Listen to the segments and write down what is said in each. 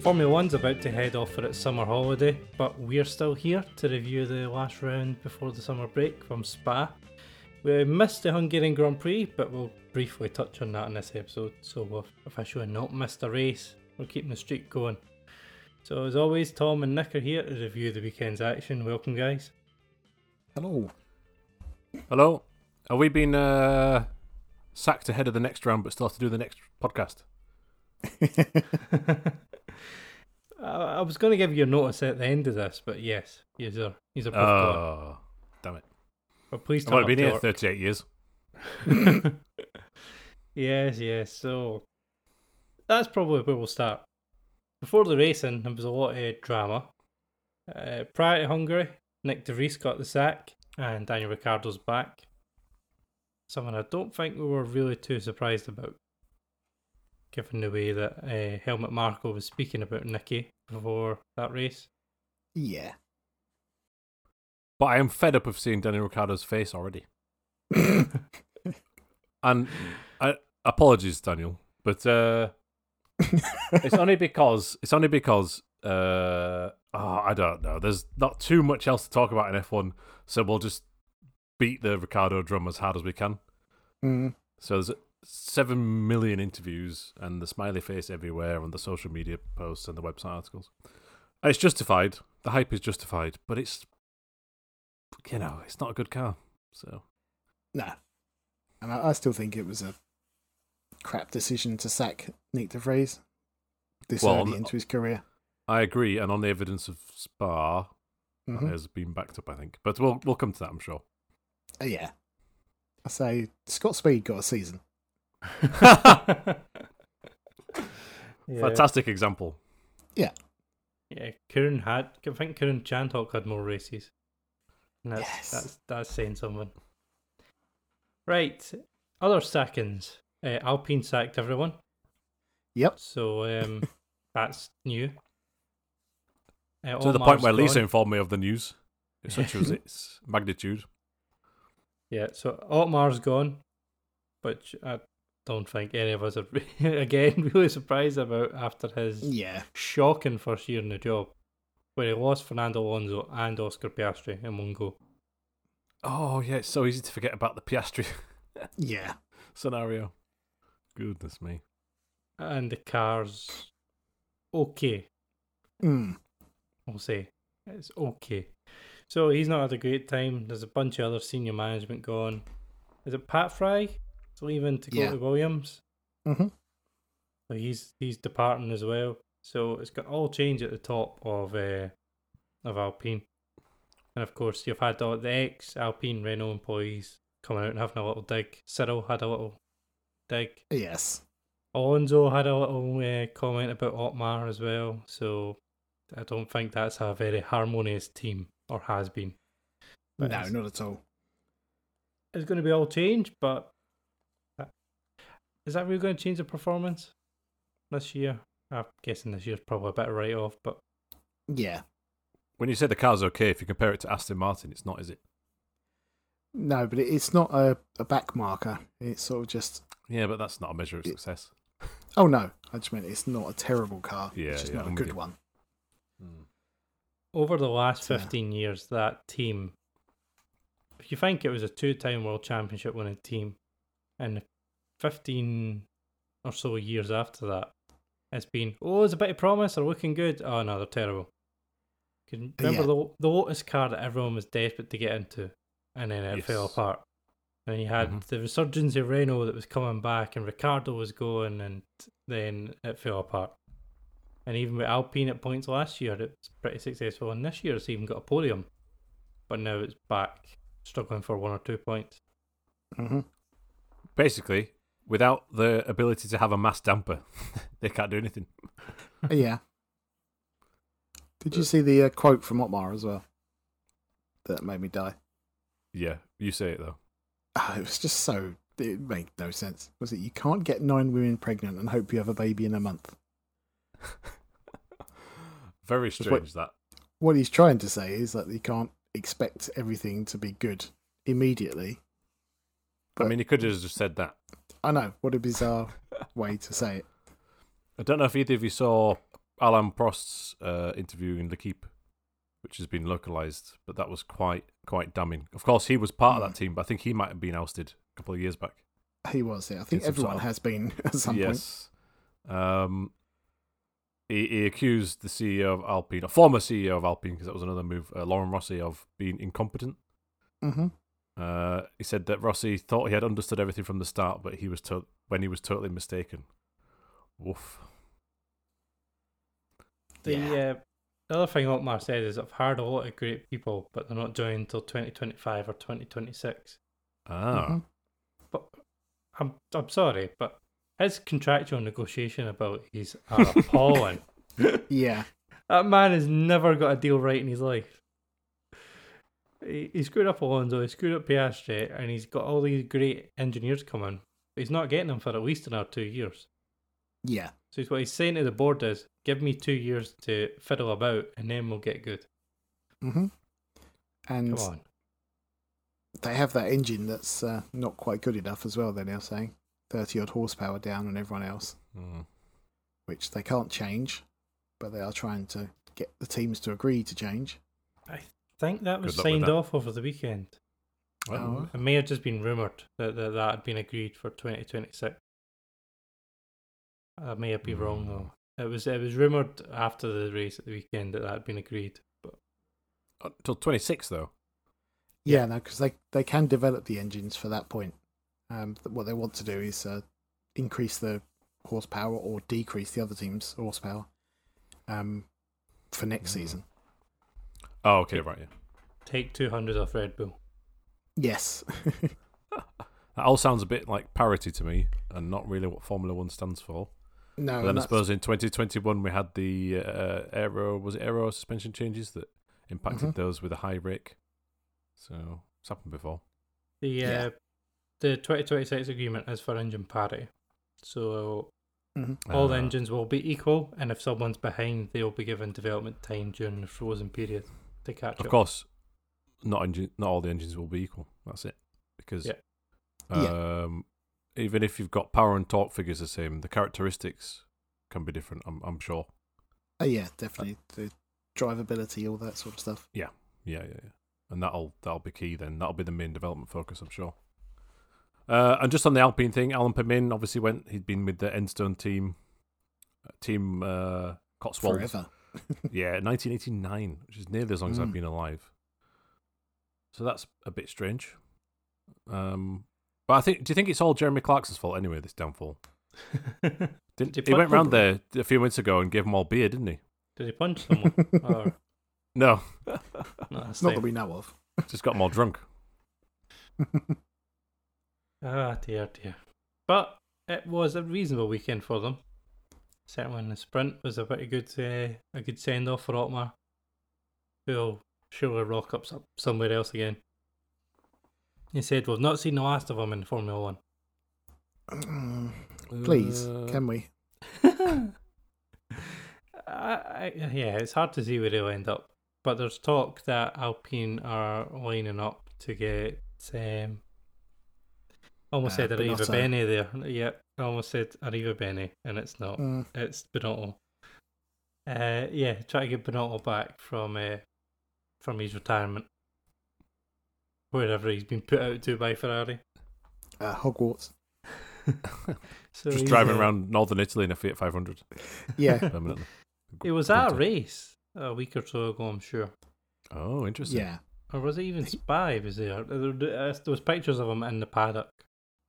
Formula One's about to head off for its summer holiday, but we're still here to review the last round before the summer break from Spa. We missed the Hungarian Grand Prix, but we'll briefly touch on that in this episode, so we've officially not missed a race. We're keeping the streak going. So, as always, Tom and Nick are here to review the weekend's action. Welcome, guys. Hello. Hello. Are we been uh, sacked ahead of the next round, but still have to do the next podcast? I, was going to give you a notice at the end of this, but yes, he's a he's a Oh, damn it! But please I've turn only up been here thirty-eight years. yes, yes. So that's probably where we'll start. Before the racing, there was a lot of drama. Uh, prior to Hungary, Nyck de Vries got the sack, and Daniel Ricciardo's back. Something I don't think we were really too surprised about, given the way that uh, Helmut Marko was speaking about Nicky before that race. Yeah. But I am fed up of seeing Daniel Ricciardo's face already. And I, apologies, Daniel, but uh, it's only because it's only because uh, oh, I don't know. There's not too much else to talk about in F1, so we'll just beat the Ricciardo drum as hard as we can. Mm. So there's seven million interviews and the smiley face everywhere on the social media posts and the website articles. It's justified. The hype is justified, but it's you know it's not a good car. So Nah. And I, I still think it was a crap decision to sack Nyck de Vries this Well, early into his career. I agree, and on the evidence of Spa, that Mhm. has been backed up. I think, but we'll we'll come to that. I'm sure. Uh, yeah. I say Scott Speed got a season. Yeah. Fantastic example. Yeah, Yeah, Karun had. I think Karun Chandhok had more races. And that's, Yes. that's that's saying something. Right, other sackings. Uh, Alpine sacked everyone, Yep. so um, that's new. Uh, to the point where Lisa informed me of the news, such was its magnitude. Yeah, so Otmar's gone, which I don't think any of us are again really surprised about after his Yeah. shocking first year in the job, where he lost Fernando Alonso and Oscar Piastri in one go. Oh yeah, it's so easy to forget about the Piastri Yeah. scenario. Goodness me. and the car's okay. Mm. We'll say it's okay. So he's not had a great time. There's a bunch of other senior management gone. Is it Pat Fry? Leaving to go Yeah. to Williams. hmm So he's he's departing as well. So it's got all change at the top of uh, of Alpine, and of course you've had all the ex Alpine Renault employees coming out and having a little dig. Cyril had a little dig. Yes. Alonso had a little uh, comment about Otmar as well, so I don't think that's a very harmonious team, or has been. But no, not at all. it's going to be all change, but is that really going to change the performance this year? I'm guessing this year's probably a bit of write off, but Yeah. When you say the car's okay, if you compare it to Aston Martin, it's not, is it? No, but it's not a, a back marker. It's sort of just. Yeah, but that's not a measure of It- success. Oh, no. I just meant it's not a terrible car. Yeah, it's just yeah, not I'm a good you. one. Hmm. over the last So- 15 years, that team, if you think it was a two time world championship winning team, and 15 or so years after that, it's been, oh, there's a bit of promise, they're looking good. Oh, no, they're terrible. remember Yeah. the, the Lotus car that everyone was desperate to get into, and then it fell apart. And you had Mhm. the resurgence of Renault that was coming back, and Ricciardo was going, and then it fell apart. And even with Alpine at points last year, it's pretty successful. And this year, it's even got a podium. But now it's back, struggling for one or two points. hmm Basically, without the ability to have a mass damper, they can't do anything. Yeah. Did you see the uh, quote from Otmar as well? That made me die. Yeah, you say it though. Ah, it was just so. It made no sense. Was it you can't get nine women pregnant and hope you have a baby in a month? Very what- strange that. What he's trying to say is that you can't expect everything to be good immediately. I mean, he could have just said that. I know. What a bizarre way to say it. I don't know if either of you saw Alain Prost's uh, interview in L'Equipe, which has been localized, but that was quite quite damning. Of course, he was part of that team, but I think he might have been ousted a couple of years back. He was, yeah. I think everyone sort of- has been at some point. yes. Um, he, he accused the CEO of Alpine, a former CEO of Alpine, because that was another move, uh, Laurent Rossi, of being incompetent. hmm Uh, he said that Rossi thought he had understood everything from the start, but he was to- when he was totally mistaken. Woof. The Yeah. uh, other thing Otmar said is I've hired a lot of great people, but they're not joining until 2025 or 2026. Ah, Mhm. But I'm I'm sorry, but his contractual negotiation abilities are appalling. Yeah. that man has never got a deal right in his life. He, he screwed up Alonso, he screwed up Piastri, and he's got all these great engineers coming. But he's not getting them for at least another two years. Yeah. So he's, what he's saying to the board is, give me two years to fiddle about, and then we'll get good. Mm-hmm. And Come on. they have that engine that's uh, not quite good enough as well, they're now saying. 30 odd horsepower down on everyone else, Mm. which they can't change, but they are trying to get the teams to agree to change. I think that was Good luck with signed that. off over the weekend. Well, Oh. It may have just been rumoured that, that that had been agreed for 2026. I may have been wrong though. It was it was rumoured after the race at the weekend that that had been agreed. But until 26, though. Yeah, no, because they, they can develop the engines for that point. Um, what they want to do is uh, increase the horsepower or decrease the other team's horsepower um, for next Mm. season. Oh, okay, right, yeah. take 200 off Red Bull. Yes. That all sounds a bit like parity to me, and not really what Formula One stands for. no, But and then I suppose in 2021 we had the uh, aero was it aero suspension changes that impacted Mhm. those with a high brake. So it's happened before. The Yeah. uh, the 2026 agreement is for engine parity. So Mhm. all Uh, engines will be equal, and if someone's behind, they'll be given development time during the frozen period to catch Of up. course, not engine, not all the engines will be equal. That's it. Because Yeah. um, even if you've got power and torque figures the same, the characteristics can be different. I'm, I'm sure. oh, yeah, definitely. The drivability, all that sort of stuff. Yeah, yeah, yeah. And that'll that'll be key. Then that'll be the main development focus. I'm sure. Uh, and just on the Alpine thing, Alan Permane obviously went. He'd been with the Enstone team, uh, team uh, Cotswolds. Forever. Yeah, 1989, which is nearly as long as I've Mm. been alive. So that's a bit strange. Um, but I think, do you think it's all Jeremy Clarkson's fault anyway? This downfall. Didn't Did he he went put- round there a few minutes ago and gave them all beer, didn't he? Did he punch someone? or No, not Not that we know of. just got more drunk. Ah, dear, dear. But it was a reasonable weekend for them. Certainly, in the sprint was a pretty good, uh, a good send off for Otmar. Who'll surely rock up somewhere else again. He said we've not seen the last of him in Formula One. Please, Uh, can we? I, I, yeah, it's hard to see where he'll end up. But there's talk that Alpine are lining up to get. Um, almost Uh, said Arriva Binotto. Bene there. Yeah, I almost said Arrivabene, and it's not. Mm, It's Binotto. Uh, yeah, try to get Binotto back from uh, from his retirement, wherever he's been put out to by Ferrari. uh, Hogwarts. So just driving uh, around Northern Italy in a Fiat 500 Yeah. permanently. It was at a race a week or so ago, I'm sure. Oh, interesting. yeah. Or was it even Spy was there? There there was pictures of him in the paddock.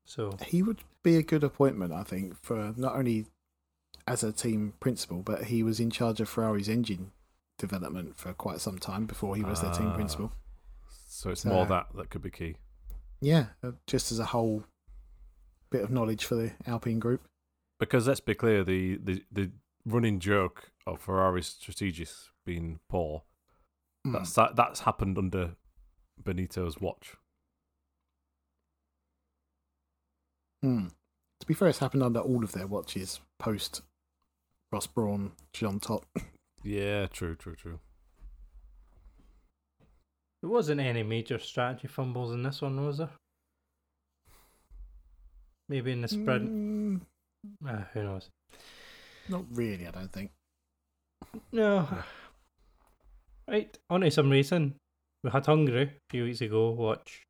So He would be a good appointment, I think, for not only as a team principal, but he was in charge of Ferrari's engine development for quite some time before he was their team Ah. principal. So it's So- more that that could be key. Yeah, uh, just as a whole bit of knowledge for the Alpine group. Because let's be clear, the, the, the running joke of Ferrari's strategists being poor, Mm. that's that, that's happened under Binotto's watch. Mm. To be fair, it's happened under all of their watches post Ross Brawn, Jean Todt. Yeah, true, true, true. there wasn't any major strategy fumbles in this one, was there? Maybe in the sprint. Mm, Ah, who knows? not really, I don't think. No. Right, on to some racing. We had Hungary a few weeks ago, which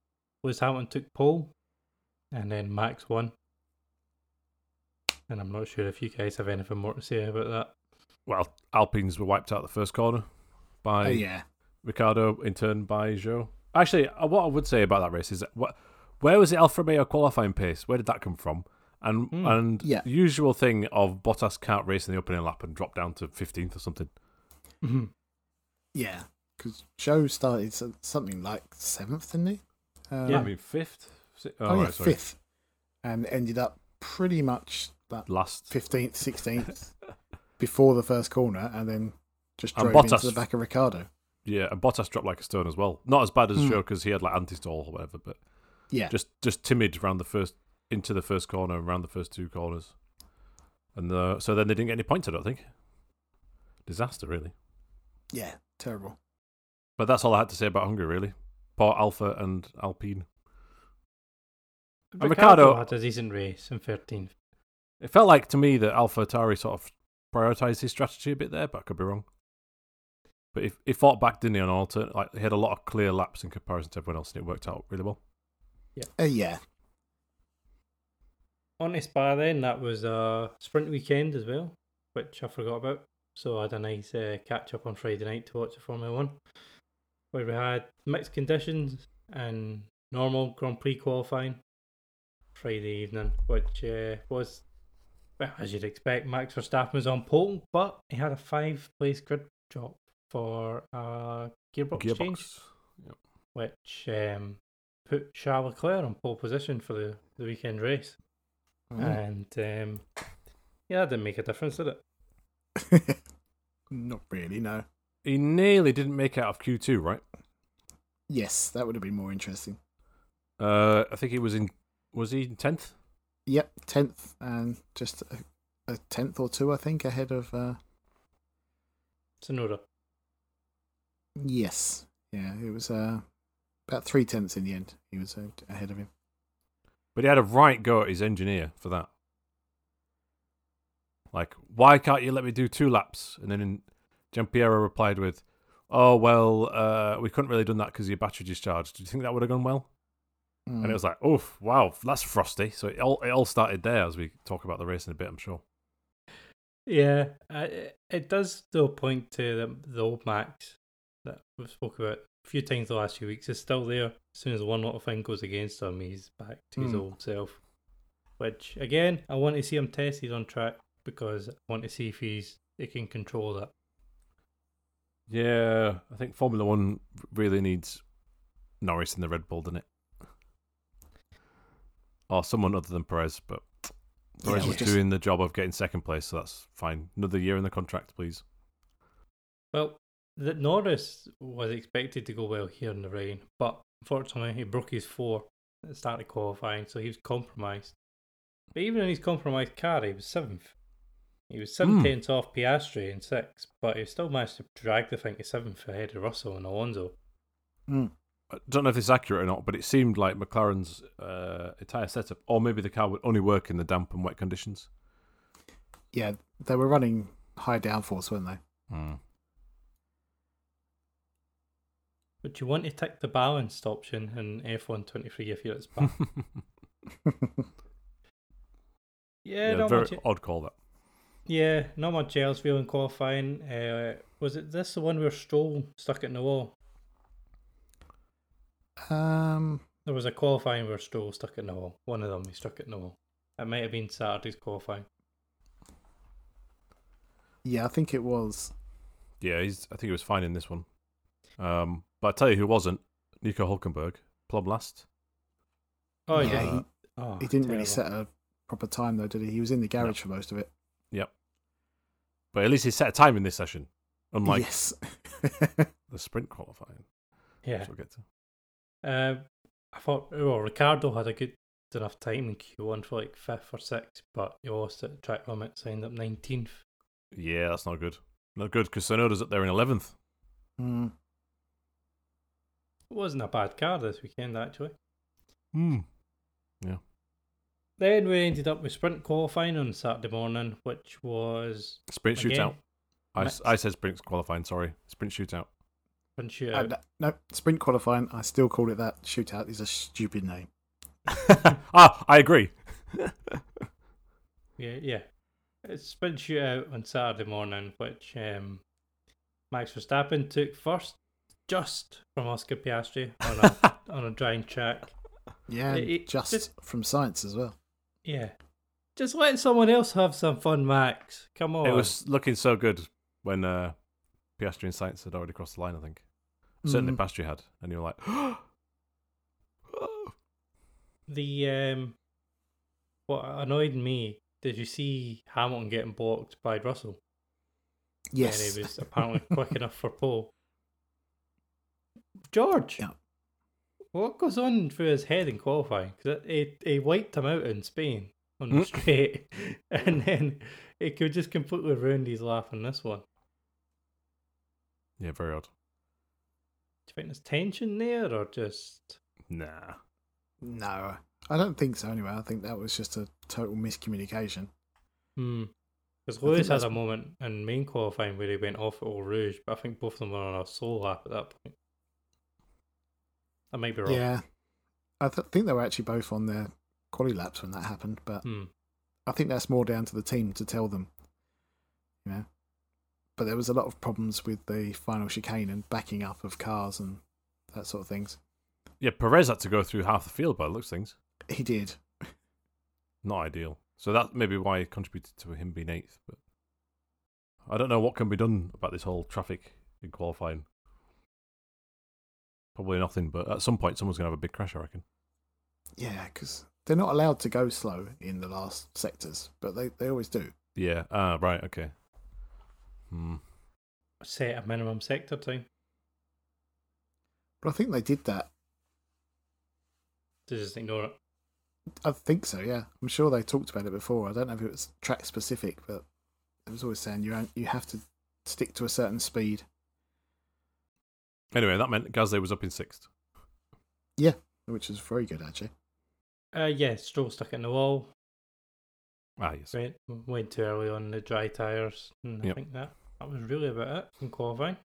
Lewis Hamilton took pole, and then Max won. And I'm not sure if you guys have anything more to say about that. Well, Alpines were wiped out the first corner by Oh yeah, Ricciardo, in turn by Zhou. Actually, uh, what I would say about that race is that what, where was the Alfa Romeo qualifying pace? Where did that come from? And Hmm. and Yeah. usual thing of Bottas can't race in the opening lap and drop down to fifteenth or something. Mhm. yeah. Because Zhou started something like seventh, didn't he? Uh, Yeah. I mean fifth. Si- Oh, Oh, yeah, right, fifth, and ended up pretty much that Last. fifteenth, sixteenth before the first corner, and then just drove into the back of Ricciardo. Yeah, and Bottas dropped like a stone as well. Not as bad as. Zhou because he had like anti-stall or whatever, but Yeah, just just timid around the first into the first corner, and around the first two corners, and uh, so then they didn't get any points. I don't think. Disaster, really. yeah, terrible. But that's all I had to say about Hungary, really. Poor Alfa and Alpine. And Ricciardo Ricciardo- had a decent race in 13th. It felt like to me that AlphaTauri sort of prioritized his strategy a bit there, but I could be wrong. But he, he fought back, didn't he, on alternate? Like he had a lot of clear laps in comparison to everyone else, and it worked out really well. Uh, yeah, On to Spa then, that was a sprint weekend as well, which I forgot about. So I had a nice uh, catch up on Friday night to watch the Formula One, where we had mixed conditions and normal Grand Prix qualifying Friday evening, which uh, was, well, as you'd expect, Max Verstappen was on pole, but he had a five place grid drop for a gearbox, change, Gearbox. which um, put Charles Leclerc on pole position for the, the weekend race. Mm. And um, yeah, that didn't make a difference, did it? not really. No. He nearly didn't make it out of Q two, right? Yes, that would have been more interesting. Uh, I think he was in. Was he tenth? Yep, tenth and just a, a tenth or two, I think, ahead of. Uh, Tsunoda. yes, yeah, it was uh, about three tenths in the end. He was uh, ahead of him. But he had a right go at his engineer for that. Like, why can't you let me do two laps? And then in, Gianpiero replied with, "Oh well, uh, we couldn't really done that because your battery discharged. Do you think that would have gone well?" And Mm. it was like, oh, wow, that's frosty." So it all it all started there as we talk about the race in a bit. I'm sure. Yeah, uh, it- does still point to the, the old Max that we've spoke about a few times the last few weeks. Is still there. As soon as one little thing goes against him, he's back to his Hmm. old self. Which again, I want to see him tested on track because I want to see if he's he can control that. Yeah, I think Formula One really needs Norris in the Red Bull, doesn't it? Or someone other than Perez, but Perez we was just- doing the job of getting second place, so that's fine. Another year in the contract, please. Well, the Norris was expected to go well here in the rain, but unfortunately he broke his four at the start of qualifying, so he was compromised. But even in his compromised car, he was seventh. He was seven Hmm. tenths off Piastri in sixth, but he still managed to drag the thing to seventh ahead of Russell and Alonso. Mm. I don't know if this is accurate or not, but it seemed like McLaren's uh, entire setup, or maybe the car would only work in the damp and wet conditions. Yeah, they were running high downforce, weren't they? Hmm. But you want to tick the balanced option in F123 if you're at Spa. yeah, yeah, not very much. odd call that. Yeah, not much else feeling in qualifying. Uh, was it this the one where Stroll stuck it in the wall? Um, There was a qualifying where Stroll stuck it in the wall. One of them, he stuck it in the wall. It might have been Saturday's qualifying. yeah, I think it was. Yeah, he's. I think he was fine in this one. Um, but I tell you who wasn't. Nico Hulkenberg, plumb last. Oh, yeah, yeah. he, Oh, he didn't terrible. really set a proper time though, did he? He was in the garage for most of it. Yep. But at least he set a time in this session, unlike yes. the sprint qualifying. Yeah. Which we'll get to. Uh, I thought, well, Ricciardo had a good enough time in Q1 for like fifth or sixth, but he lost at track limit, signed up 19th. Yeah, that's not good. Not good because Tsunoda's up there in eleventh. Mm. It wasn't a bad car this weekend, actually. Hmm. Yeah. Then we ended up with sprint qualifying on Saturday morning, which was Sprint again, shootout. I, Mixed. I said sprint qualifying. Sorry, sprint shootout. Sprint Uh, no, no, sprint qualifying. I still call it that. Shootout is a stupid name. ah, I agree. Yeah, yeah. It's sprint shootout on Saturday morning, which um, Max Verstappen took first, just from Oscar Piastri on a on a drying track. Yeah, It- it just just- from science as well. Yeah, just let someone else have some fun, Max. Come on. It was looking so good when uh, Piastri and Sainz had already crossed the line. I think certainly Mm. Piastri had, and you were like, the um. What annoyed me? Did you see Hamilton getting blocked by Russell? Yes. And he was apparently quick enough for pole. George, Yeah. what goes on through his head in qualifying? Because he, he wiped him out in Spain on the Mm. straight, and then it could just completely ruin his lap on this one. Yeah, very odd. Do you think there's tension there, or just Nah. No, I don't think so. Anyway, I think that was just a total miscommunication. hmm? Because think Lewis had a moment in main qualifying where he went off at Eau Rouge, but I think both of them were on a solo lap at that point. I might be wrong. Yeah, I th- think they were actually both on their quali laps when that happened, but Hmm. I think that's more down to the team to tell them. You know, but there was a lot of problems with the final chicane and backing up of cars and that sort of things. Yeah, Perez had to go through half the field by the looks of things. He did. Not ideal. So that may be why it contributed to him being eighth. But I don't know what can be done about this whole traffic in qualifying. Probably nothing, but at some point someone's going to have a big crash, I reckon. Yeah, because they're not allowed to go slow in the last sectors, but they, they always do. Yeah. Ah, right. Okay. Hmm. Set a minimum sector time. But I think they did that. To just ignore it. I think so. Yeah, I'm sure they talked about it before. I don't know if it was track specific, but it was always saying you you have to stick to a certain speed, Anyway, that meant Gasly was up in sixth. Yeah, which is very good actually. Uh, yeah, Stroll stuck in the wall. Ah, yes. Went, went too early on the dry tyres. And I Yep. think that, that was really about it from qualifying.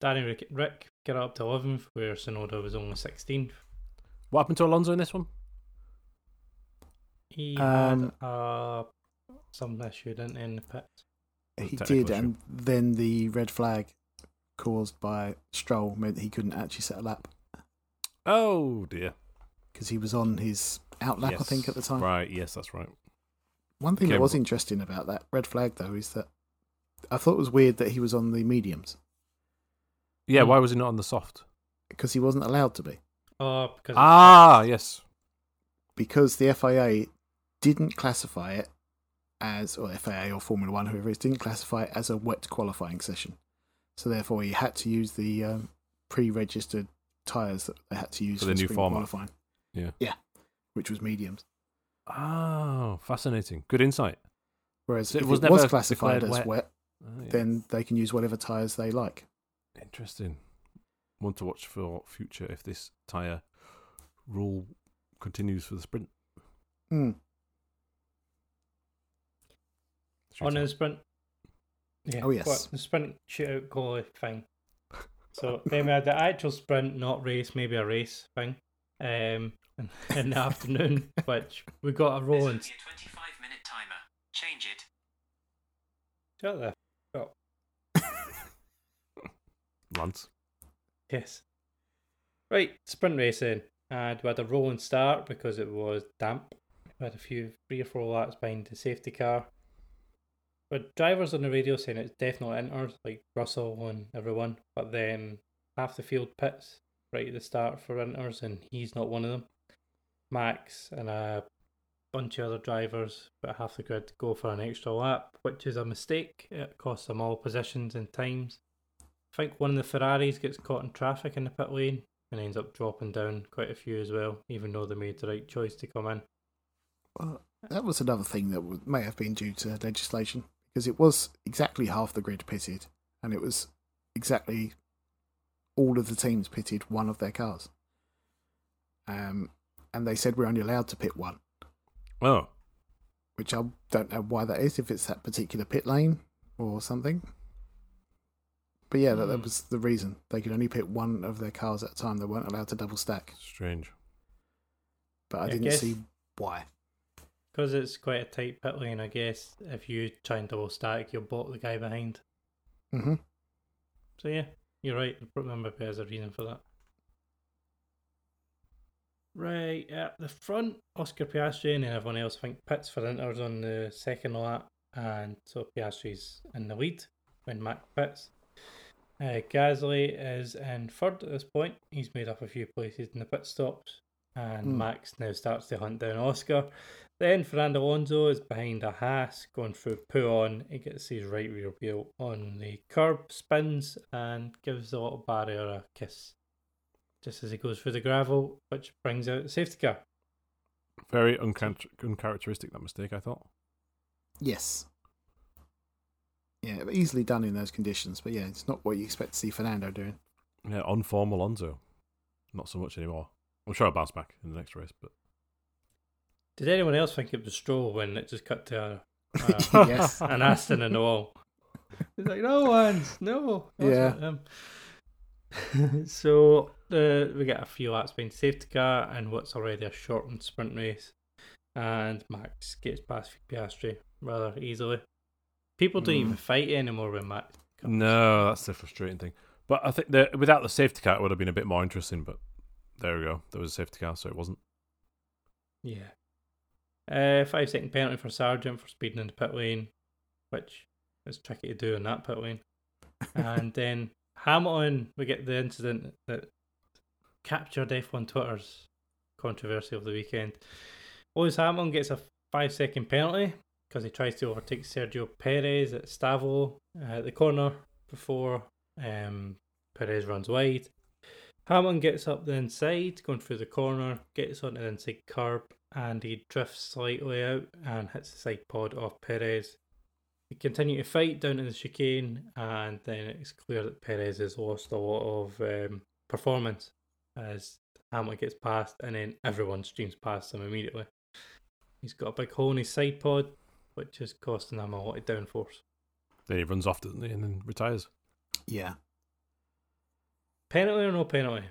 Danny Rick, Rick got up to 11th, where Tsunoda was only 16th. What happened to Alonso in this one? He Um, had uh, some issue, didn't he, in the pits? He did, issue. and then the red flag caused by Stroll meant he couldn't actually set a lap Oh dear. because he was on his out lap, I think, at the time. Right. Yes, that's right. One thing Okay, that was but- interesting about that red flag, though, is that I thought it was weird that he was on the mediums Yeah. Hmm. Why was he not on the soft? because he wasn't allowed to be Oh, because it's Ah, yes. because the FIA didn't classify it as, or FIA or Formula One, whoever it is, didn't classify it as a wet qualifying session. So therefore, he had to use the um, pre-registered tyres that they had to use For for, the new sprint format. qualifying. Yeah. yeah, which was mediums. Oh, fascinating. Good insight. Whereas So it if was it was never classified declared as wet. wet, Oh, yeah. then they can use whatever tyres they like. Interesting. One to watch for future if this tyre rule continues for the sprint. Hmm. on Shootout. the sprint. Yeah, Oh, yes. what, the sprint shootout qualifying. So then we had the actual sprint, not race, maybe a race thing, um, in the afternoon, which we got a There's rolling. only a 25 minute timer. Change it. Shut the Lance. Yes. Right, sprint racing. And we had a rolling start because it was damp. We had a few, three or four laps behind the safety car. But drivers on the radio saying it's definitely inters, like Russell and everyone. But then half the field pits right at the start for inters, and he's not one of them. Max and a bunch of other drivers, but half the grid go for an extra lap, which is a mistake. It costs them all positions and times. I think one of the Ferraris gets caught in traffic in the pit lane and ends up dropping down quite a few as well, even though they made the right choice to come in. Well, that was another thing that would, may have been due to legislation because it was exactly half the grid pitted, and it was exactly all of the teams pitted one of their cars. Um, and they said we're only allowed to pit one, Oh, which I don't know why that is. If it's that particular pit lane, or something. But yeah, that, that Hmm. was the reason. They could only pick one of their cars at a time. They weren't allowed to double stack. Strange. But I I didn't guess- see why. Because it's quite a tight pit lane, I guess. If you try and double stack, you'll block the guy behind. hmm So yeah, you're right. I remember there's a reason for that. Right at the front, Oscar Piastri and then everyone else. I think pits for Inter's on the second lap, and so Piastri's in the lead when Mac pits. Uh, Gasly is in third at this point. He's made up a few places in the pit stops, and Hmm. Max now starts to hunt down Oscar. Then Fernando Alonso is behind a Haas, going through Pouhon. He gets his right rear wheel on the curb, spins, and gives the little barrier a kiss just as he goes through the gravel, which brings out the safety car. Very unchar- uncharacteristic that mistake. I thought. Yes. Yeah, but easily done in those conditions. But yeah, it's not what you expect to see Fernando doing. Yeah, on form Alonso. Not so much anymore. I'm sure I'll bounce back in the next race, but Did anyone else think it was Stroll when it just cut to a, a, yes. an Aston in the wall? He's like, no one's, no. Yeah. him." so uh, we get a few laps behind safety car and what's already a shortened sprint race, and Max gets past Piastri rather easily. People don't even Mm. fight anymore when Max. comes. no, that's the frustrating thing. But I think that without the safety car, it would have been a bit more interesting. But there we go. There was a safety car, so it wasn't. Yeah. Uh, five second penalty for Sargent for speeding in the pit lane, which is tricky to do in that pit lane. and then Hamilton, we get the incident that captured F1 Twitter's controversy of the weekend. Lewis Hamilton gets a five second penalty because he tries to overtake Sergio Perez at Stavelot uh, at the corner before um, Perez runs wide. Hamilton gets up the inside, going through the corner, gets onto the inside curb, and he drifts slightly out and hits the side pod of Perez. They continue to fight down in the chicane, and then it's clear that Perez has lost a lot of um, performance as Hamilton gets past, and then everyone streams past him immediately. He's got a big hole in his side pod, which is costing him a lot of downforce. Then he runs off, doesn't he, and then retires. Yeah. Penalty or no penalty?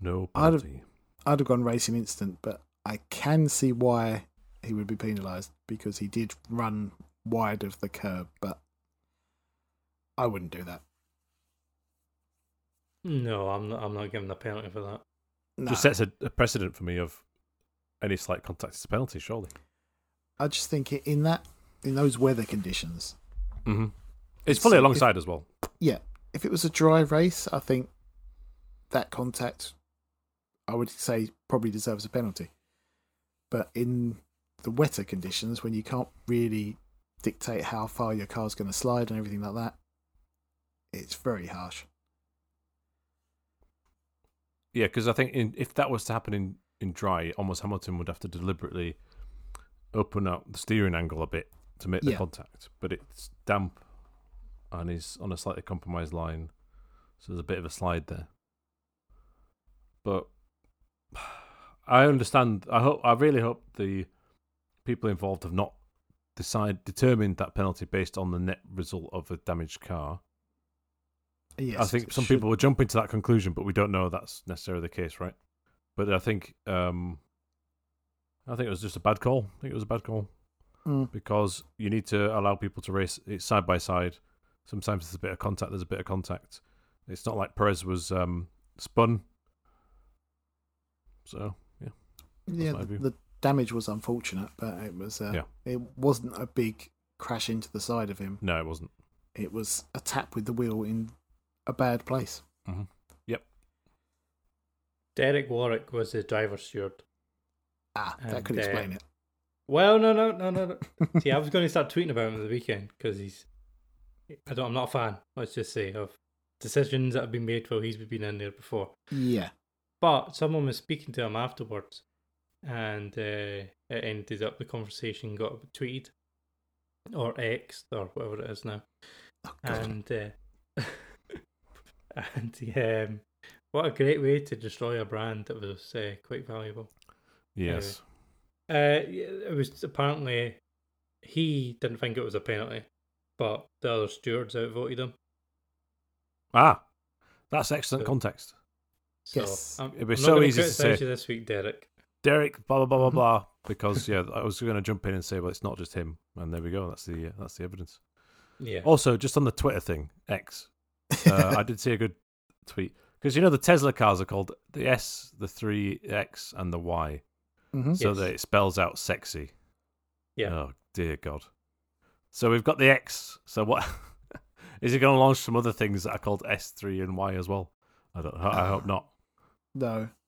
No I'd have- penalty. I'd have gone racing instant, but I can see why he would be penalised because he did run wide of the curb, but I wouldn't do that. No, I'm not. I'm not giving a penalty for that. No. Just sets a, a precedent for me of any slight contact is a penalty, surely. I just think in that in those weather conditions, Mm-hmm. It's It's- fully if- alongside as well. yeah, if it was a dry race, I think that contact, I would say, probably deserves a penalty. But in the wetter conditions, when you can't really dictate how far your car's going to slide and everything like that, it's very harsh. Yeah, because I think in, if that was to happen in, in dry, almost Hamilton would have to deliberately open up the steering angle a bit to make the Yeah. contact. But it's damp and he's on a slightly compromised line, so there's a bit of a slide there. But I understand. I hope. I really hope the people involved have not decide determined that penalty based on the net result of a damaged car. Yes, I think some should- people will jump into that conclusion, but we don't know that's necessarily the case, right? But I think um, I think it was just a bad call. I think it was a bad call Mm, because you need to allow people to race it side by side. Sometimes there's a bit of contact. There's a bit of contact. It's not like Perez was um, spun. So yeah, yeah, the, the damage was unfortunate, but it was uh, Yeah. it wasn't a big crash into the side of him. no, it wasn't. It was a tap with the wheel in a bad place. Yep. Derek Warwick was the driver steward. Ah, that And, could uh, explain it. Well, no, no, no, no. no. See, I was going to start tweeting about him at the weekend because he's. I don't. I'm not a fan. Let's just say of decisions that have been made while he's been in there before. Yeah. But someone was speaking to him afterwards, and uh, it ended up the conversation got tweeted or X or whatever it is now. Oh, and uh, and um, what a great way to destroy a brand that was uh, quite valuable. Yes. Uh, it was apparently he didn't think it was a penalty, but the other stewards outvoted him. Ah, that's excellent So- context. So Yes. I'm, It'd be I'm so easy to say. you this week, Derek. Derek, blah blah blah blah blah. Because yeah, I was going to jump in and say, well, it's not just him, and there we go. That's the uh, that's the evidence. Yeah. Also, just on the Twitter thing, X, uh, I did see a good tweet because you know the Tesla cars are called the S, the three X, and the Y, hmm so Yes. that it spells out sexy. Yeah. Oh dear God. So we've got the X. So what is he going to launch some other things that are called S three and Y as well? I don't. I hope not. No.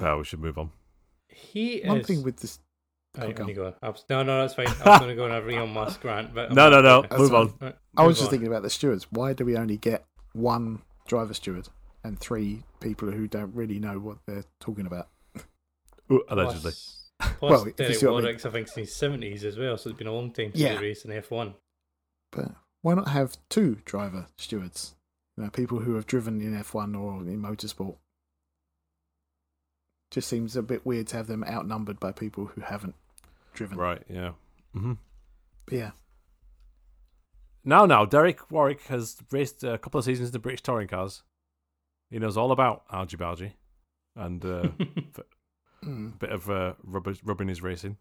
Oh, we should move on. He One is. thing with this. Right, go. go. I was- no, no, that's fine. I was going to go on a Elon Musk rant, but I'm No, no, no. Move on. Right, I was move just on. thinking about the stewards. Why do we only get one driver steward and three people who don't really know what they're talking about? Ooh, allegedly. Plus, plus Well, if you Derek see what I mean. Warwick's, I think, in his seventies as well, so it's been a long time since Yeah. he raced in F one. But why not have two driver stewards? You know, people who have driven in F1 or in motorsport. Just seems a bit weird to have them outnumbered by people who haven't driven. Right. Yeah. hmm But yeah. Now, now, Derek Warwick has raced a couple of seasons in the British touring cars. He knows all about algae balgy and uh, a bit of uh, rubber, rubbing his racing.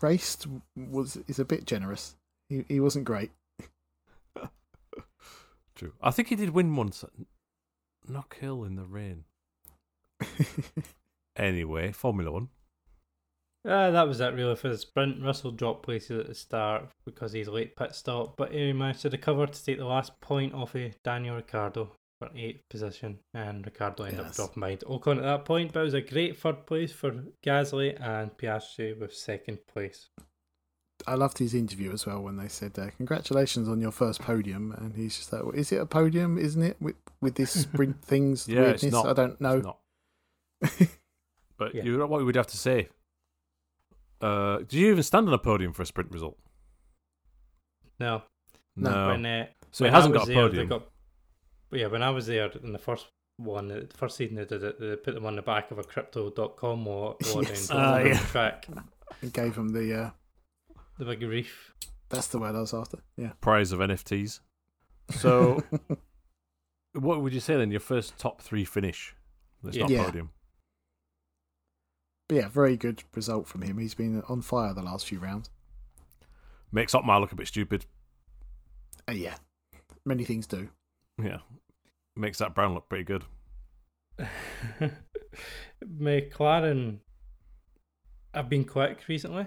Raced was is a bit generous. He he wasn't great. True. I think he did win once at Knockhill in the rain. Anyway, Formula One. Ah, that was it really for the sprint. Russell dropped places at the start because he's late pit stop, but he managed to recover to take the last point off of Daniel Ricciardo for eighth position, and Ricciardo ended up Yes. dropping behind Ocon at that point. But it was a great third place for Gasly and Piastri with second place. I loved his interview as well when they said, uh, "Congratulations on your first podium," and he's just like, well, "Is it a podium? Isn't it with with this sprint things Yeah, it's not. I don't know." But Yeah. you know what we'd have to say. Uh, do you even stand on a podium for a sprint result? No, No. when uh, so when it hasn't got a podium. They got, yeah, when I was there in the first one, the first season they did it, they put them on the back of a crypto.com or, or Yes. down Ah, yeah. track, He gave them the. Uh, the big reef. that's the word I was after. Yeah. Prize of NFTs. So, what would you say then? Your first top three finish. That's not Yeah. podium. But yeah, very good result from him. He's been on fire the last few rounds. Makes Otmar look a bit stupid. Uh, yeah, many things do. Yeah. Makes Zak Brown look pretty good. McLaren have been quick recently.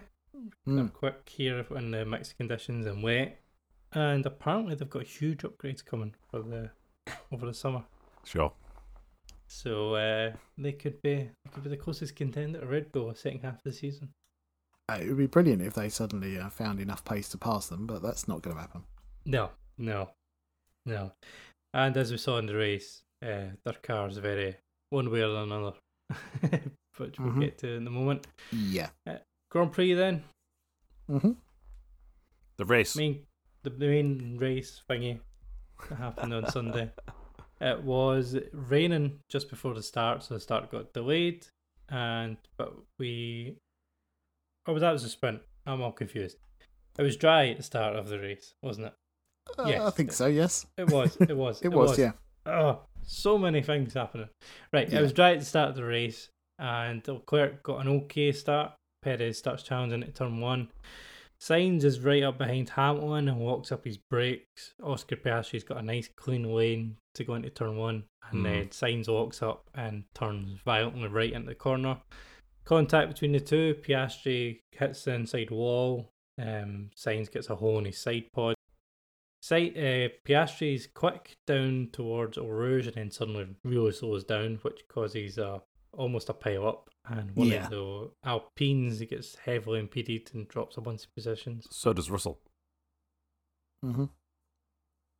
They're Mm. quick here in the mixed conditions and wet, and apparently they've got huge upgrades coming for the over the summer. Sure. So uh, they could be they could be the closest contender to Red Bull the second half of the season. Uh, it would be brilliant if they suddenly uh, found enough pace to pass them, but that's not going to happen. No, no, no. And as we saw in the race, uh, their car's very one way or another, which we'll Mhm. get to in a moment. Yeah. Grand Prix then. hmm The race. main the, the main race thingy that happened on Sunday. It was raining just before the start, so the start got delayed, and but we oh that was a sprint. I'm all confused. It was dry at the start of the race, wasn't it? Uh, Yes. I think so. Yes, It was. It was. it, was, Yeah. Oh, so many things happening. Right, Yeah. it was dry at the start of the race, and Leclerc got an okay start. Perez starts challenging at turn one. Sainz is right up behind Hamilton and walks up his brakes. Oscar Piastri's got a nice clean lane to go into turn one, and Hmm. then Sainz walks up and turns violently right into the corner. Contact between the two. Piastri hits the inside wall. Um, Sainz gets a hole in his side pod. Side, uh, Piastri's quick down towards Eau Rouge and then suddenly really slows down, which causes a, almost a pile up. And one Yeah. of the Alpines gets heavily impeded and drops a bunch of positions. So does Russell. hmm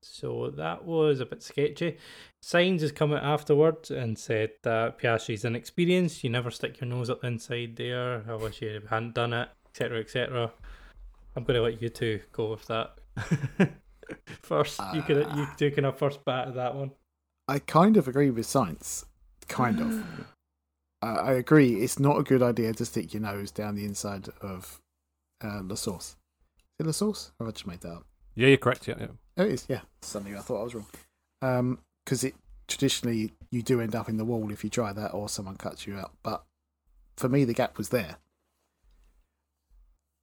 So that was a bit sketchy. Sainz has come out afterwards and said that Piastri's inexperienced. You never stick your nose up inside there. I wish you hadn't done it, etc., etc. I'm going to let you two go with that. first, you can you Ah. two can uh, first bat at that one. I kind of agree with Sainz. Kind of. I, I agree. It's not a good idea to stick your nose down the inside of uh, La Source. Is it La Source? Or have I just made that up? Yeah, you're correct. Yeah, yeah. Oh, it is. Yeah, suddenly I thought I was wrong. Um, Because it traditionally you do end up in the wall if you try that, or someone cuts you out. But for me, the gap was there.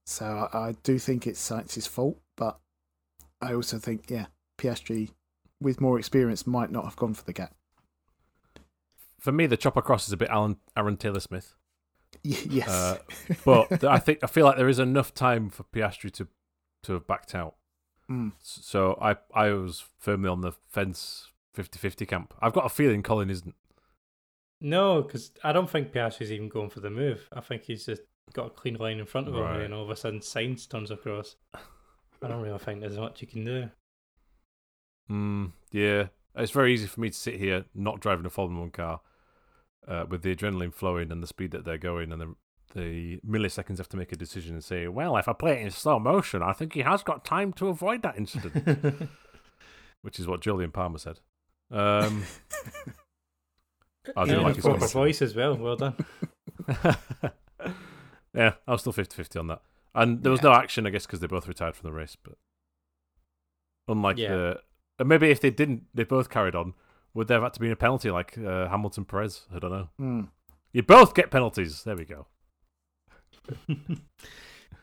So I, I do think it's Sainz's fault, but I also think, yeah, PSG with more experience might not have gone for the gap. For me, the chopper cross is a bit Alan, Aaron Taylor Smith. Y- yes. Uh, but I think I feel like there is enough time for Piastri to to have backed out. Mm. So I I was firmly on the fence 50-50 camp. I've got a feeling Colin isn't. No, because I don't think Piastri's even going for the move. I think he's just got a clean line in front of him, Right. and all of a sudden Sainz turns across. I don't really think there's much you can do. Mm, yeah, it's very easy for me to sit here not driving a Formula One car uh, with the adrenaline flowing and the speed that they're going and the the milliseconds have to make a decision and say, well, if I play it in slow motion, I think he has got time to avoid that incident, which is what Jolyon Palmer said. Um, I do yeah, like his his proper voice. voice as well. Well done. yeah, I was still 50-50 on that. And there was no action, I guess, because they both retired from the race. But unlike Yeah. the, and maybe if they didn't, they both carried on. Would there have had to be a penalty like uh, Hamilton Perez? I don't know. Mm. You both get penalties. There we go.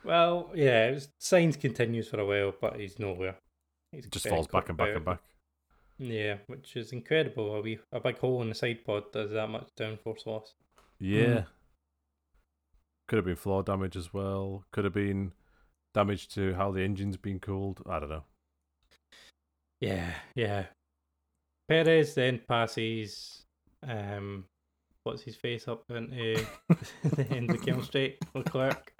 well, yeah, it was, Sainz continues for a while, but he's nowhere. He's It just falls back and back about and back. Yeah, which is incredible. A, wee, a big hole in the side pod does that much downforce loss. Yeah. Could have been floor damage as well. Could have been damage to how the engine's been cooled. I don't know. Yeah, yeah. Perez then passes, um, what's his face up into the end of Kemmel Straight, Leclerc,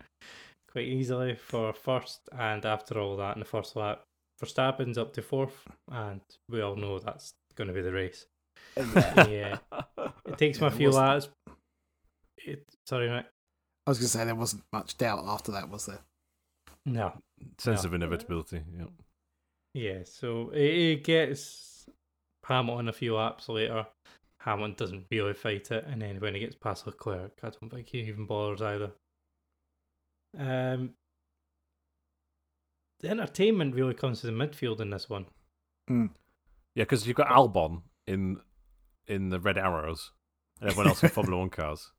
quite easily for first. And after all that, in the first lap, Verstappen's up to fourth, and we all know that's going to be the race. Yeah, it takes Yeah, me a few wasn't- laps. It, sorry, Nick. I was going to say there wasn't much doubt after that, was there? No, Sense No. of inevitability. Yeah. Yeah, so it, it gets Hamilton a few laps later. Hamilton doesn't really fight it, and then when he gets past Leclerc, I don't think he even bothers either. Um, the entertainment really comes to the midfield in this one. Mm. Yeah, because you've got Albon in in the red arrows, and everyone else in Formula One cars.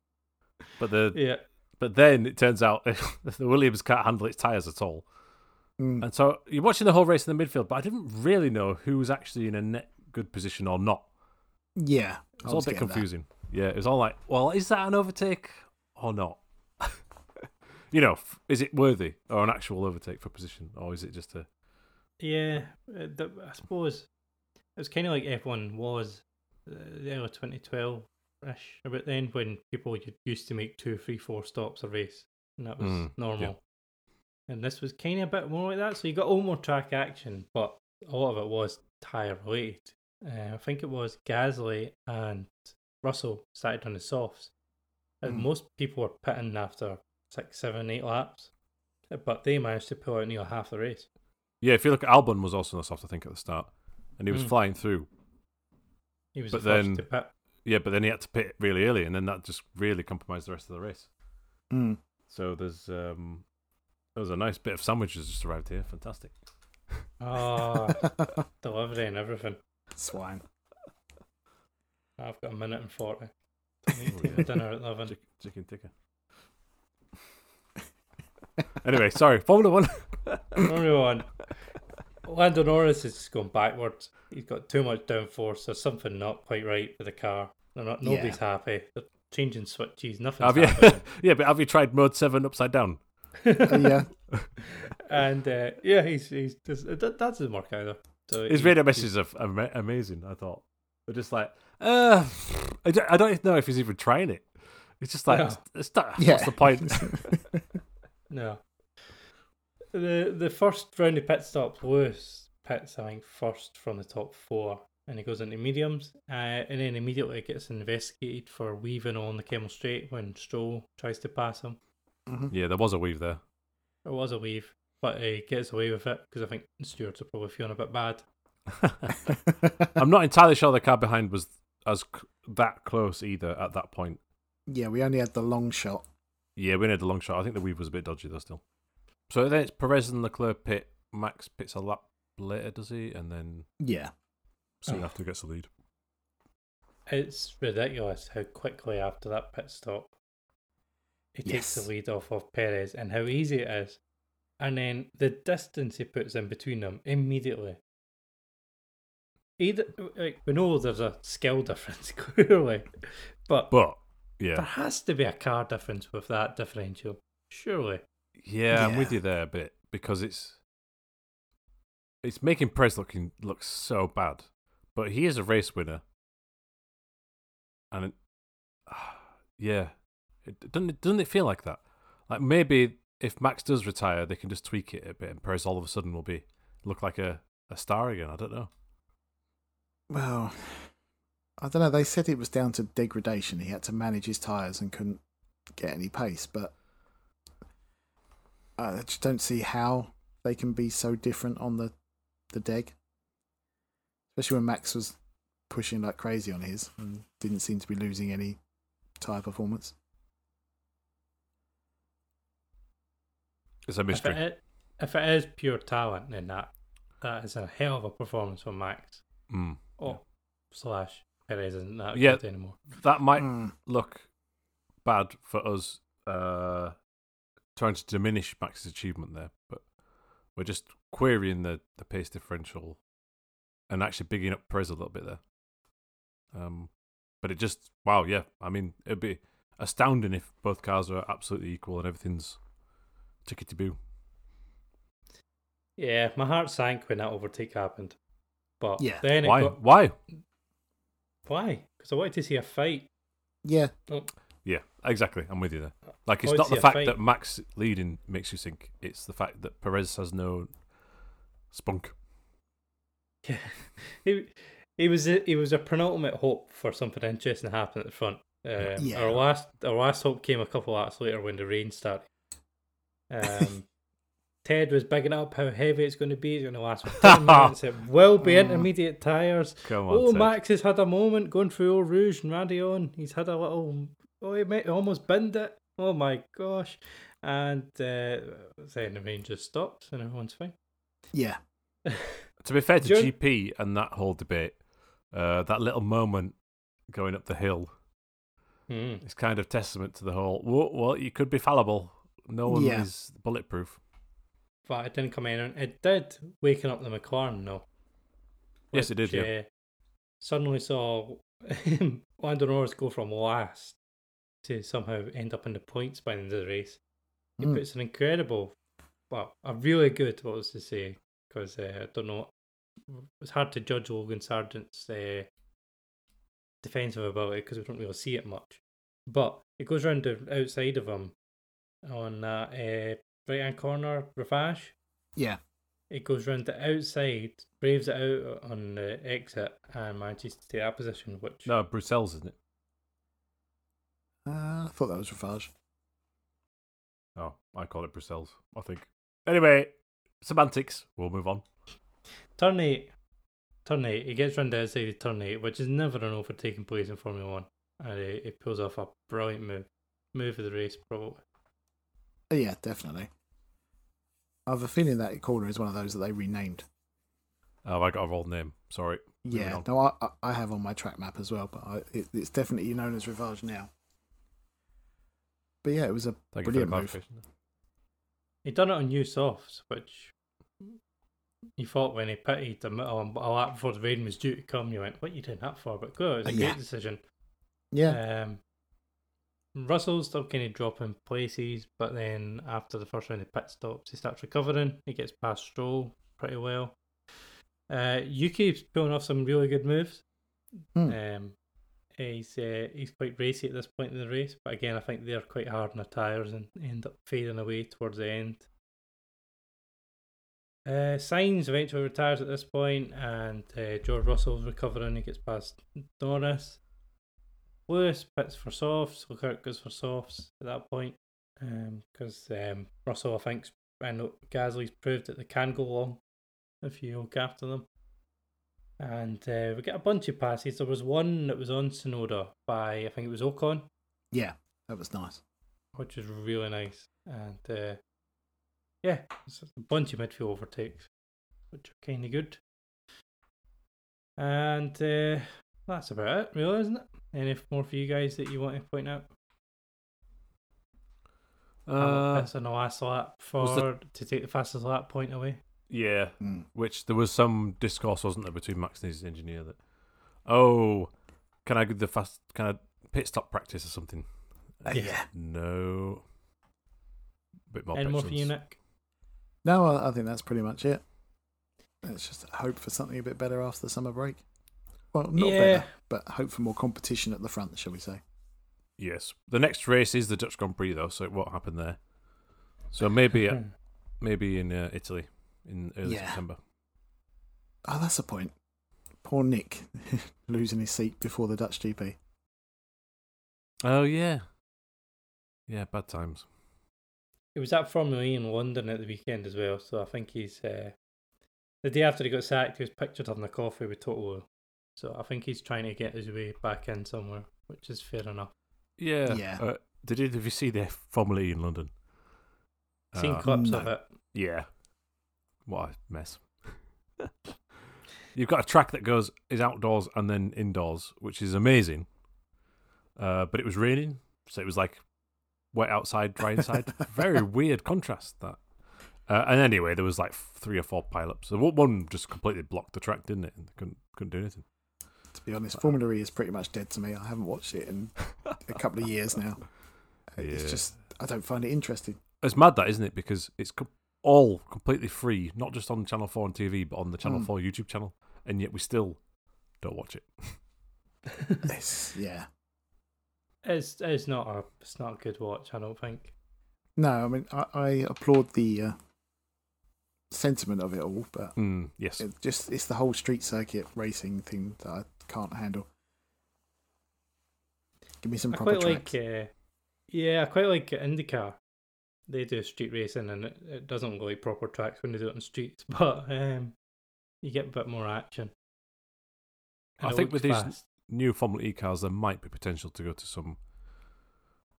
But the Yeah, but then it turns out the Williams can't handle its tires at all, Mm. and so you're watching the whole race in the midfield. But I didn't really know who was actually in a net good position or not. Yeah. It I was all a was bit getting that. confusing. Yeah, it was all like, well, is that an overtake or not? you know, is it worthy or an actual overtake for position, or is it just a yeah. uh, I suppose it was kind of like F1 was uh, the early 2012 ish, about then when people used to make two, three, four stops a race, and that was Mm, normal. And this was kind of a bit more like that. So you got all more track action, but a lot of it was tyre related. Uh, I think it was Gasly and Russell started on the softs. And Mm. most people were pitting after six, seven, eight laps, but they managed to pull out nearly half the race. Yeah, if you look at Albon was also on the soft, I think, at the start. And he was Mm. flying through. He was But the first then- to pit. Yeah, but then he had to pit really early, and then that just really compromised the rest of the race. Mm. So there's um there was a nice bit of sandwiches just arrived here. Fantastic. Oh, delivery and everything. Swine. I've got a minute and 40. I need to take yeah. dinner at 11. Chick- chicken ticker. anyway, sorry. Formula One. Formula One. Lando Norris is just going backwards. He's got too much downforce. There's something not quite right with the car. They're not. Nobody's happy. They're changing switches. Nothing. have you? yeah, but have you tried mode seven upside down? Uh, yeah. and uh, yeah, he's he's just, that, that doesn't work either. So His he- radio he's- messages are amazing. I thought they're just like, uh, I don't, I don't even know if he's even trying it. It's just like, No. it's, it's not, Yeah. what's the point? No. The the first round of pit stops, Lewis pits I think first from the top four, and he goes into mediums, uh, and then immediately gets investigated for weaving on the Kemmel Straight when Stroll tries to pass him. Mhm. yeah, there was a weave there. It was a weave, but he gets away with it because I think the stewards are probably feeling a bit bad. I'm not entirely sure the car behind was as c- that close either at that point. Yeah, we only had the long shot. Yeah, we only had the long shot. I think the weave was a bit dodgy though still. So then it's Perez and Leclerc pit. Max pits a lap later, does he? And then Yeah. Soon Oh. after gets the lead. It's ridiculous how quickly after that pit stop he takes the lead off of Perez and how easy it is. And then the distance he puts in between them immediately. Either like, we know there's a skill difference clearly, but, But yeah, there has to be a car difference with that differential. Surely. yeah, I'm with you there a bit because it's it's making Perez looking look so bad. But he is a race winner, and it, yeah, it, doesn't it, doesn't it feel like that? Like maybe if Max does retire, they can just tweak it a bit, and Perez all of a sudden will be look like a, a star again. I don't know. Well, I don't know. They said it was down to degradation. He had to manage his tyres and couldn't get any pace. But I just don't see how they can be so different on the the deg. Especially when Max was pushing like crazy on his and didn't seem to be losing any tyre performance. It's a If mystery. it, if it is pure talent, then that that is a hell of a performance from Max. Mm. Oh, slash Perez isn't that Yeah. good anymore. That might Mm. look bad for us uh, trying to diminish Max's achievement there, but we're just querying the, the pace differential and actually bigging up Perez a little bit there. Um, but it just wow, yeah. I mean, it'd be astounding if both cars are absolutely equal and everything's tickety boo. Yeah, my heart sank when that overtake happened. But Yeah. then it Why? got Why? why? Because I wanted to see a fight. Yeah, Yeah, exactly. I'm with you there. Like it's Oh, not the fact fight. that Max leading makes you think; it's the fact that Perez has no spunk. Yeah, he he was a, he was a penultimate hope for something interesting to happen at the front. Um, Yeah. Our last our last hope came a couple of laps later when the rain started. Um, Ted was bigging up how heavy it's going to be. It's going to last for ten minutes. It will be Oh. intermediate tires. Come on, Oh, Ted. Max has had a moment going through Eau Rouge and Raidillon. He's had a little. Oh, he might almost binned it. Oh my gosh! And uh, then the rain just stopped and everyone's fine. yeah, To be fair to During- GP and that whole debate, uh, that little moment going up the hill Hmm. is kind of testament to the whole. Well, well you could be fallible. No one Yeah. is bulletproof. But it didn't come in. and It did waking up the McLaren though. Yes, it did, which, yeah. uh, suddenly saw Lando Norris go from last to somehow end up in the points by the end of the race. He Mm. puts an incredible, well, a really good, what was to say, because uh, I don't know, it's hard to judge Logan Sargeant's uh, defensive ability because we don't really see it much. But it goes round the outside of him on that uh, right hand corner, Rivage. yeah. It goes round the outside, braves it out on the exit, and manages to take that position, which No, Bruxelles, isn't it? Uh, I thought that was Rivage. Oh, I call it Bruxelles, I think. Anyway, semantics. We'll move on. Turn eight, turn eight, he gets round the outside of turn eight, which is never an overtaking place in Formula One, and he, he pulls off a brilliant move, move of the race, probably. Uh, Yeah, definitely. I have a feeling that corner is one of those that they renamed. Oh, I got a wrong name. Sorry. Yeah, no, I I- I have on my track map as well, but I, it, it's definitely known as Rivage now. But yeah, it was a Thank you for the brilliant move. He done it on new softs, which he thought when he pitted a, a, a lap before the rain was due to come, you went, "What are you doing that for?" But good, it was a yeah. great decision. Yeah, Um, Russell's still kind of dropping places, but then after the first round of pit stops, he starts recovering. He gets past Stroll pretty well. Uh, Yuki's pulling off some really good moves. Hmm. Um, he's uh, he's quite racy at this point in the race, but again, I think they're quite hard on the tires and end up fading away towards the end. Uh, Sainz eventually retires at this point, and uh, George Russell's recovering. He gets past Norris. Lewis pits for softs. Leclerc goes for softs at that point, because um, Russell, I think, and Gasly's proved that they can go long if you look after them. And uh, we get a bunch of passes. There was one that was on Tsunoda by I think it was Ocon, Yeah, that was nice. which is really nice. And uh, yeah, it's a bunch of midfield overtakes, which are kind of good. And uh, that's about it, really, isn't it? Any more for you guys that you want to point out? Uh, that's on the last lap for the- to take the fastest lap point away. yeah, Mm. which there was some discourse, wasn't there, between Max and his engineer that, oh, can I do the fast, can I pit stop practice or something? Uh, Yeah. yeah. No. Bit more Any more for you. Nick? No, I I think that's pretty much it. Let's just hope for something a bit better after the summer break. Well, not Yeah. better, but hope for more competition at the front, shall we say? Yes. The next race is the Dutch Grand Prix, though, so it won't happen there. So maybe, uh, maybe in uh, Italy in early Yeah. September. Oh, that's a point. Poor Nyck losing his seat before the Dutch GP. Oh yeah, yeah. Bad times. He was at Formula E in London at the weekend as well, so I think he's uh, the day after he got sacked. He was pictured having a coffee with Toto, so I think he's trying to get his way back in somewhere, which is fair enough. Yeah. Yeah. Uh, did you, did you see the Formula E in London? Seen Uh, clips of it. Yeah. What a mess. You've got a track that goes is outdoors and then indoors, which is amazing. Uh, but it was raining, so it was like wet outside, dry inside. Very weird contrast that. Uh, and anyway, there was like three or four pileups. So one- just completely blocked the track, didn't it? And couldn't couldn't do anything. To be honest, Formula E is pretty much dead to me. I haven't watched it in a couple of years now. It's Yeah. just I don't find it interesting. It's mad that, isn't it? Because it's com- all completely free, not just on Channel Four and TV, but on the Channel Mm. Four YouTube channel, and yet we still don't watch it. It's, yeah. It's it's not a it's not a good watch. I don't think. No, I mean I, I applaud the uh, sentiment of it all, but Mm, yes. it just it's the whole street circuit racing thing that I can't handle. Give me some I proper quite like tracks. uh, yeah, I quite like IndyCar. They do street racing and it, it doesn't look like proper tracks when they do it on streets, but um, you get a bit more action. I And it think with looks these fast. New Formula E cars, there might be potential to go to some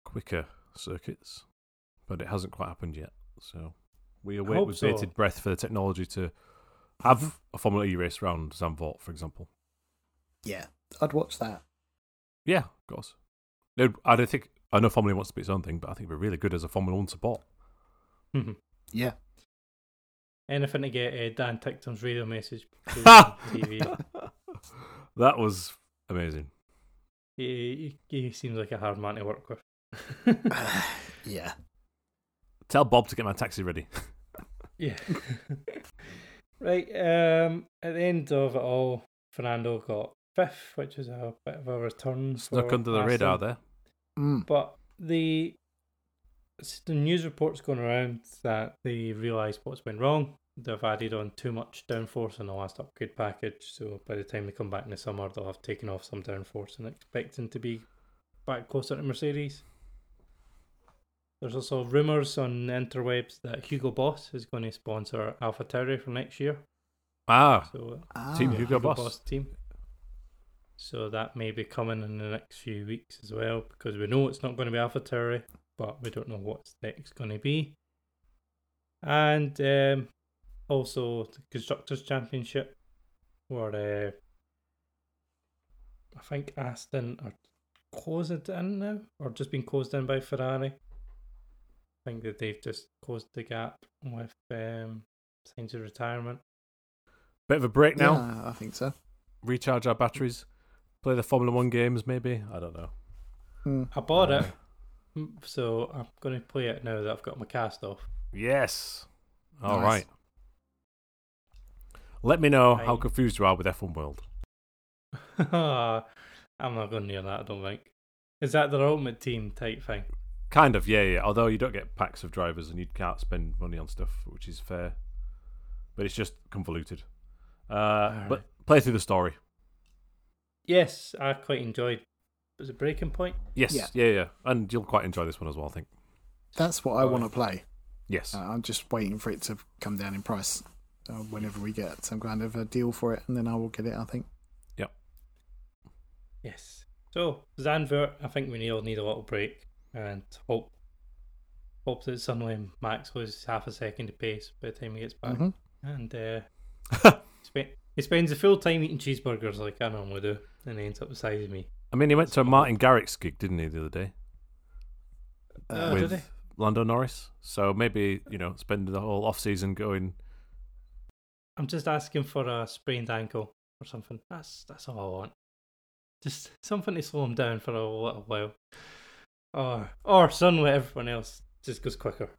quicker circuits, but it hasn't quite happened yet. So we await with so. bated breath for the technology to have a Formula E race around Zandvoort, for example. yeah, I'd watch that. Yeah, of course. I don't think I know Formula E wants to be its own thing, but I think it'd be really good as a Formula One support. Yeah, Anything to get uh, Dan Ticktum's radio message TV. that was amazing. He, he, he seems like a hard man to work with. yeah. Tell Bob to get my taxi ready. Yeah. right. Um. At the end of it all, Fernando got fifth, which is a bit of a return. Snuck under the Aston. radar there. Mm. But the the news reports going around that they realised what's went wrong. They've added on too much downforce in the last upgrade package, so by the time they come back in the summer, they'll have taken off some downforce and expecting to be back closer to Mercedes. There's also rumours on the interwebs that Hugo Boss is going to sponsor AlphaTauri for next year. Ah, So Team Ah, Hugo Boss. team. So that may be coming in the next few weeks as well, because we know it's not going to be AlphaTauri, but we don't know what's next going to be. And um, also the constructors' championship, where uh, I think Aston are closed in now, or just been closed in by Ferrari. I think that they've just closed the gap with um, signs of retirement. bit of a break now. Yeah, I think so. Recharge our batteries. Play the Formula One games, maybe. I don't know. Mm. I bought Uh, it, mm, so I'm going to play it now that I've got my cast off. Yes. All Nice. right. Let me know how confused you are with F1 World. I'm not going near that, I don't think. Is that the ultimate team type thing? Kind of, yeah, yeah. Although you don't get packs of drivers and you can't spend money on stuff, which is fair. But it's just convoluted. Uh, Alright. But play through the story. Yes, I quite enjoyed. Was it Breaking Point? Yes, Yeah. yeah. yeah, And you'll quite enjoy this one as well, I think. That's what I Right. want to play. Yes. Uh, I'm just waiting for it to come down in price uh, whenever we get some kind of a deal for it, and then I will get it. I think. Yep. Yes. So Zandvoort, I think we all need a little break and hope hope that suddenly Max was half a second of pace by the time he gets back. Mhm. And uh, spe- he spends the full time eating cheeseburgers like I normally do, and he ends up the size of me. I mean, he went to a Martin Garrix gig, didn't he, the other day Oh, with did he? Lando Norris? So maybe you know, spend the whole off season going. I'm just asking for a sprained ankle or something. That's that's all I want. Just something to slow him down for a little while. Or or suddenly everyone else just goes quicker.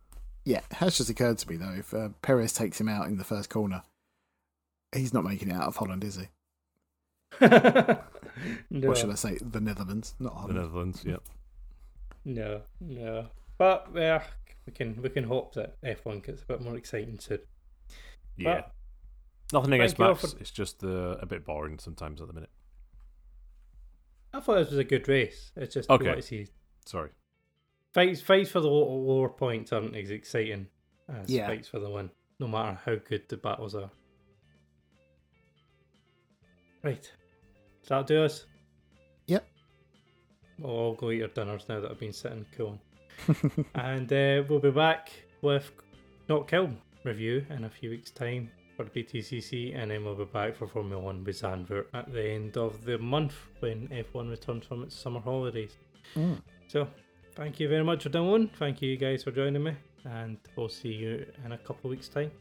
Yeah, it has just occurred to me though, if uh, Perez takes him out in the first corner, he's not making it out of Holland, is he? no, What should I say? The Netherlands, not Holland. The Netherlands, yep. no, no. But yeah, we can we can hope that F1 gets a bit more exciting soon. Yeah. But Nothing against thank Max. for- It's just uh, a bit boring sometimes at the minute. I thought this was a good race. It's just Okay. we want see Sorry. fights fights for the lower, lower points aren't as exciting as Yeah. fights for the win, no matter how good the battles are. Right, does that do us? Yep. We'll all go eat our dinners now that I've been sitting cool. and uh, we'll be back with Knockhill review in a few weeks' time for the BTCC, and then we'll be back for Formula One with Zandvoort at the end of the month when F1 returns from its summer holidays. Mm. So, thank you very much for downloading. Thank you guys for joining me, and we'll see you in a couple of weeks' time.